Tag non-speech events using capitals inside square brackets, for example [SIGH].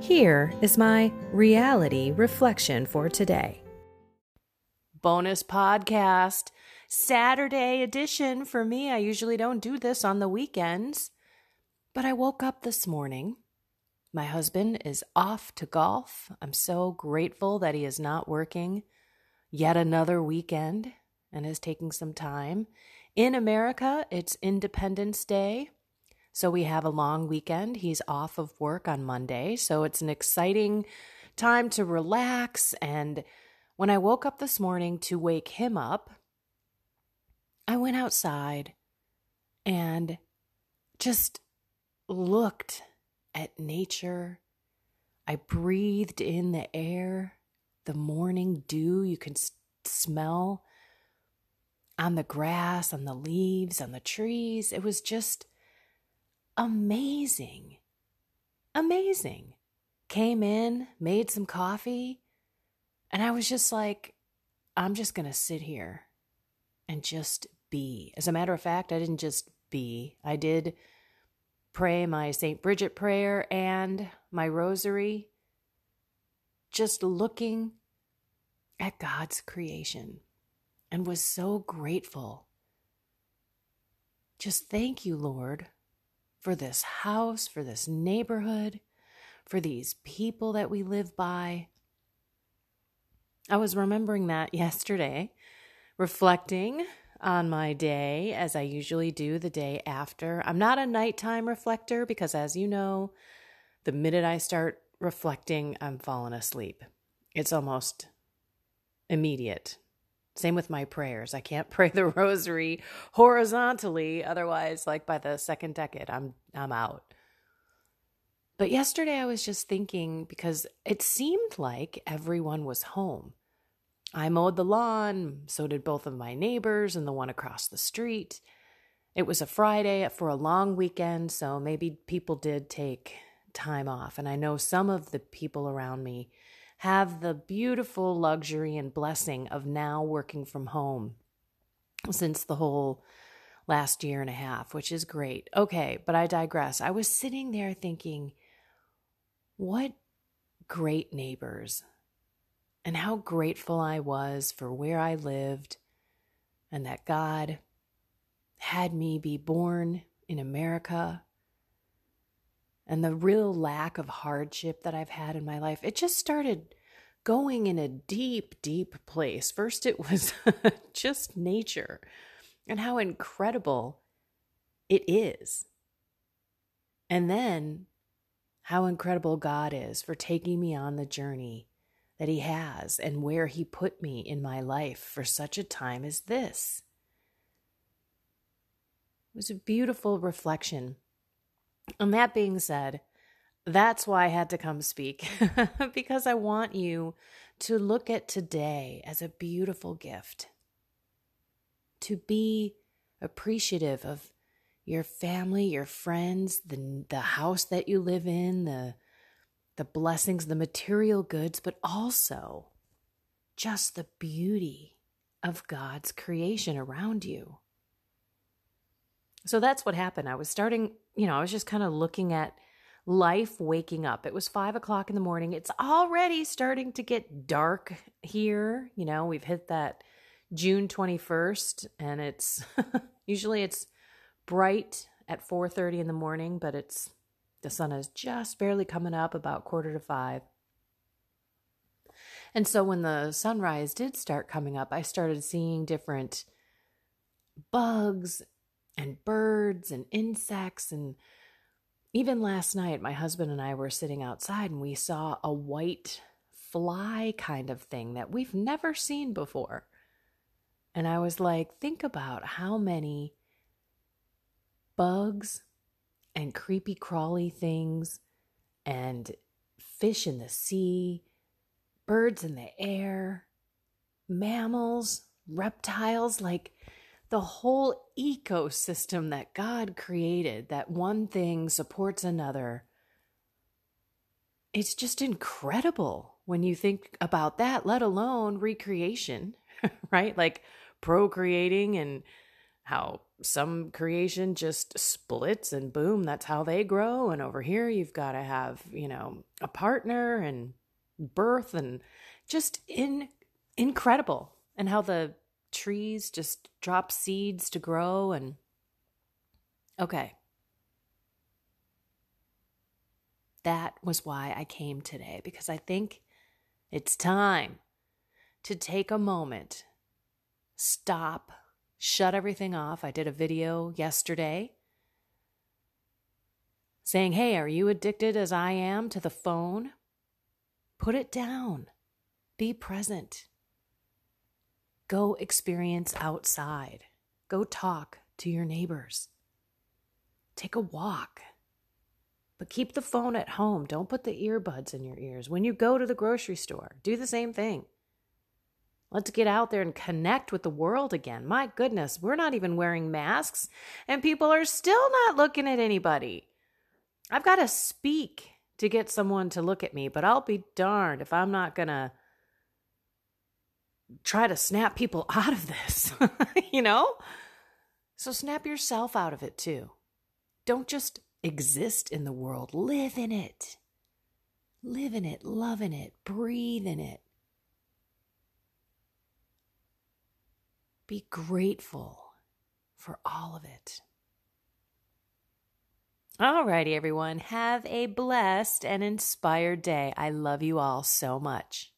Here is my reality reflection for today. Bonus podcast, Saturday edition for me. I usually don't do this on the weekends, but I woke up this morning. My husband is off to golf. I'm so grateful that he is not working yet another weekend and is taking some time. In America, it's Independence Day. So we have a long weekend. He's off of work on Monday. So it's an exciting time to relax. And when I woke up this morning to wake him up, I went outside and just looked at nature. I breathed in the air, the morning dew you can smell on the grass, on the leaves, on the trees. It was just amazing. Amazing. Came in, made some coffee, and I was just like, I'm just going to sit here and just be. As a matter of fact, I didn't just be, I did pray my St. Bridget prayer and my rosary, just looking at God's creation and was so grateful. Just thank you, Lord, for this house, for this neighborhood, for these people that we live by. I was remembering that [LAUGHS] yesterday, reflecting on my day as I usually do the day after. I'm not a nighttime reflector because, as you know, the minute I start reflecting, I'm falling asleep. It's almost immediate. Same with my prayers. I can't [LAUGHS] pray the rosary horizontally otherwise like by the second decade I'm I'm out. But yesterday I was just thinking because it seemed like everyone was home. I mowed the lawn, so did both of my neighbors and the one across the street. It was a Friday for a long weekend, so maybe people did take time off. And I know some of the people around me have the beautiful luxury and blessing of now working from home since the whole last year and a half, which is great. Okay, but I digress. I was sitting there thinking, what great neighbors, and how grateful I was for where I lived, and that God had me be born in America and the real lack of hardship that I've had in my life, it just started going in a deep, deep place. First, it was [LAUGHS] just nature and how incredible it is. And then how incredible God is for taking me on the journey that He has and where He put me in my life for such a time as this. It was a beautiful reflection and that being said, that's why I had to come speak [LAUGHS] because I want you to look at today as a beautiful gift. To be appreciative of your family, your friends, the the house that you live in, the the blessings, the material goods, but also just the beauty of God's creation around you. So that's what happened. I was starting, you know, I was just kind of looking at life waking up. It was five o'clock in the morning. It's already starting to get dark here. You know, we've hit that June 21st and it's [LAUGHS] usually it's bright at 4:30 in the morning, but it's the sun is just barely coming up about quarter to 5. And so when the sunrise did start coming up, I started seeing different bugs and birds and insects. And even last night, my husband and I were sitting outside and we saw a white fly kind of thing that we've never seen before. And I was like, think about how many bugs and creepy crawly things and fish in the sea, birds in the air, mammals, reptiles, like the whole ecosystem that God created, that one thing supports another. It's just incredible when you think about that, let alone recreation, [LAUGHS] right? Like procreating and how some creation just splits and boom, that's how they grow. And over here, you've got to have, you know, a partner and birth and just in incredible. And how the trees just drop seeds to grow. And okay. That was why I came today because I think it's time to take a moment, stop shut everything off. I did a video yesterday saying, Hey, are you addicted as I am to the phone? Put it down. Be present. Go experience outside. Go talk to your neighbors. Take a walk. But keep the phone at home. Don't put the earbuds in your ears. When you go to the grocery store, do the same thing. Let's get out there and connect with the world again. My goodness, we're not even wearing masks, and people are still not looking at anybody. I've got to speak to get someone to look at me, but I'll be darned if I'm not going to try to snap people [LAUGHS] out of this, [LAUGHS] you know? So snap yourself out of it too. Don't just exist in the world, live in it. Live in it, love in it, breathe in it. Be grateful for all of it. Alrighty, everyone. Have a blessed and inspired day. I love you all so much.